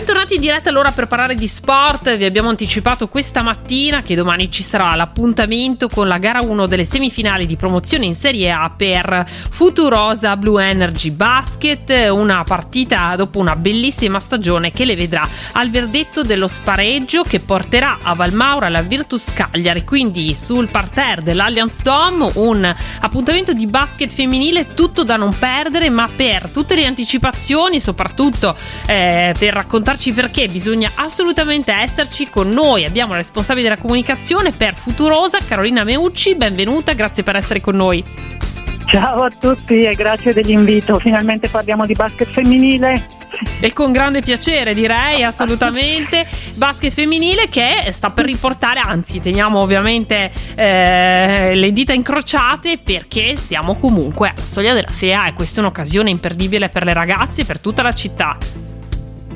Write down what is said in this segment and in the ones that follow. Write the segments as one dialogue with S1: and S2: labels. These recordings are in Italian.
S1: Bentornati in diretta allora per parlare di sport. Vi abbiamo anticipato questa mattina che domani ci sarà l'appuntamento con la gara 1 delle semifinali di promozione in Serie A per Futurosa Blue Energy Basket, una partita dopo una bellissima stagione che le vedrà al verdetto dello spareggio che porterà a Valmaura la Virtus Cagliari, quindi sul parterre dell'Allianz Dome un appuntamento di basket femminile tutto da non perdere, ma per tutte le anticipazioni, soprattutto eh, per raccontare raccontarci perché bisogna assolutamente esserci con noi. Abbiamo la responsabile della comunicazione per Futurosa, Carolina Meucci. Benvenuta, grazie per essere con noi.
S2: Ciao a tutti e grazie dell'invito. Finalmente parliamo di basket femminile.
S1: E con grande piacere direi assolutamente basket femminile che sta per riportare, anzi teniamo ovviamente eh, le dita incrociate perché siamo comunque alla soglia della Serie A e questa è un'occasione imperdibile per le ragazze e per tutta la città.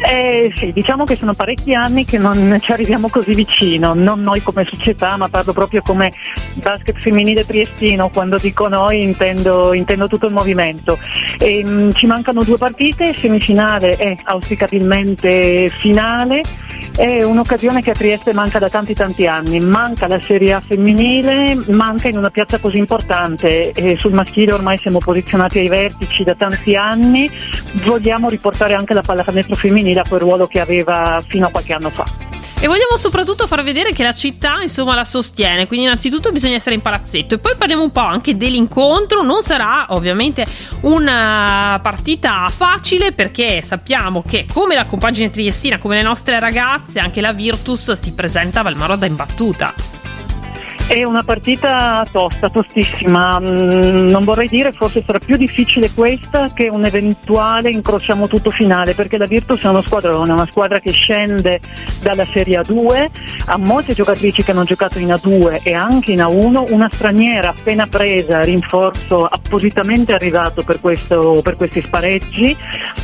S2: Eh, sì, diciamo che sono parecchi anni che non ci arriviamo così vicino, non noi come società, ma parlo proprio come basket femminile triestino, quando dico noi intendo, intendo tutto il movimento. E, ehm, mh, ci mancano due partite, semifinale e auspicabilmente finale. È un'occasione che a Trieste manca da tanti tanti anni, manca la Serie A femminile, manca in una piazza così importante. E sul maschile ormai siamo posizionati ai vertici da tanti anni, vogliamo riportare anche la pallacanestro femminile a quel ruolo che aveva fino a qualche anno fa.
S1: E vogliamo soprattutto far vedere che la città insomma la sostiene, quindi innanzitutto bisogna essere in palazzetto e poi parliamo un po' anche dell'incontro, non sarà ovviamente una partita facile perché sappiamo che come la compagine triestina, come le nostre ragazze, anche la Virtus si presenta a Valmaroda imbattuta.
S2: È una partita tosta, tostissima. Mm, non vorrei dire forse sarà più difficile questa che un eventuale incrociamo tutto finale, perché la Virtus è uno squadrone, una squadra che scende dalla Serie A2, ha molte giocatrici che hanno giocato in A2 e anche in A1, una straniera appena presa, rinforzo appositamente arrivato per, questo, per questi spareggi,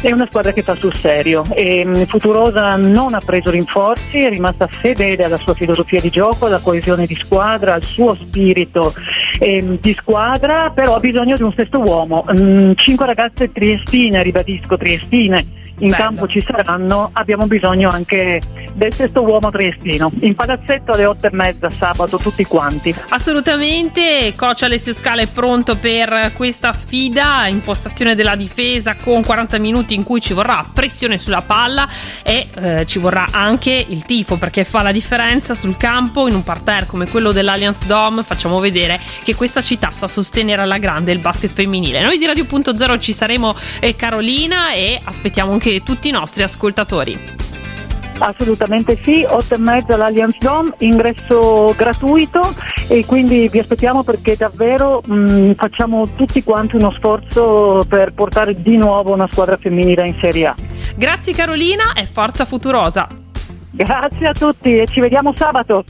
S2: è una squadra che fa sul serio. E mm, Futurosa non ha preso rinforzi, è rimasta fedele alla sua filosofia di gioco, alla coesione di squadra al suo spirito eh, di squadra, però ha bisogno di un sesto uomo. Mm, cinque ragazze triestine, ribadisco, triestine in Bello. campo ci saranno, abbiamo bisogno anche del sesto uomo triestino. In palazzetto alle otto e mezza sabato, tutti quanti.
S1: Assolutamente, coach Alessio Scala è pronto per questa sfida, impostazione della difesa con 40 minuti in cui ci vorrà pressione sulla palla e eh, ci vorrà anche il tifo perché fa la differenza sul campo in un parterre come quello dell'Allianz Dome. Facciamo vedere che questa città sa sostenere alla grande il basket femminile. Noi di Radio.0 ci saremo eh, Carolina e aspettiamo anche tutti i nostri ascoltatori.
S2: Assolutamente sì, 8 e mezza all'Allianz Dome, ingresso gratuito e quindi vi aspettiamo perché davvero mh, facciamo tutti quanti uno sforzo per portare di nuovo una squadra femminile in Serie A.
S1: Grazie Carolina e forza Futurosa.
S2: Grazie a tutti e ci vediamo sabato.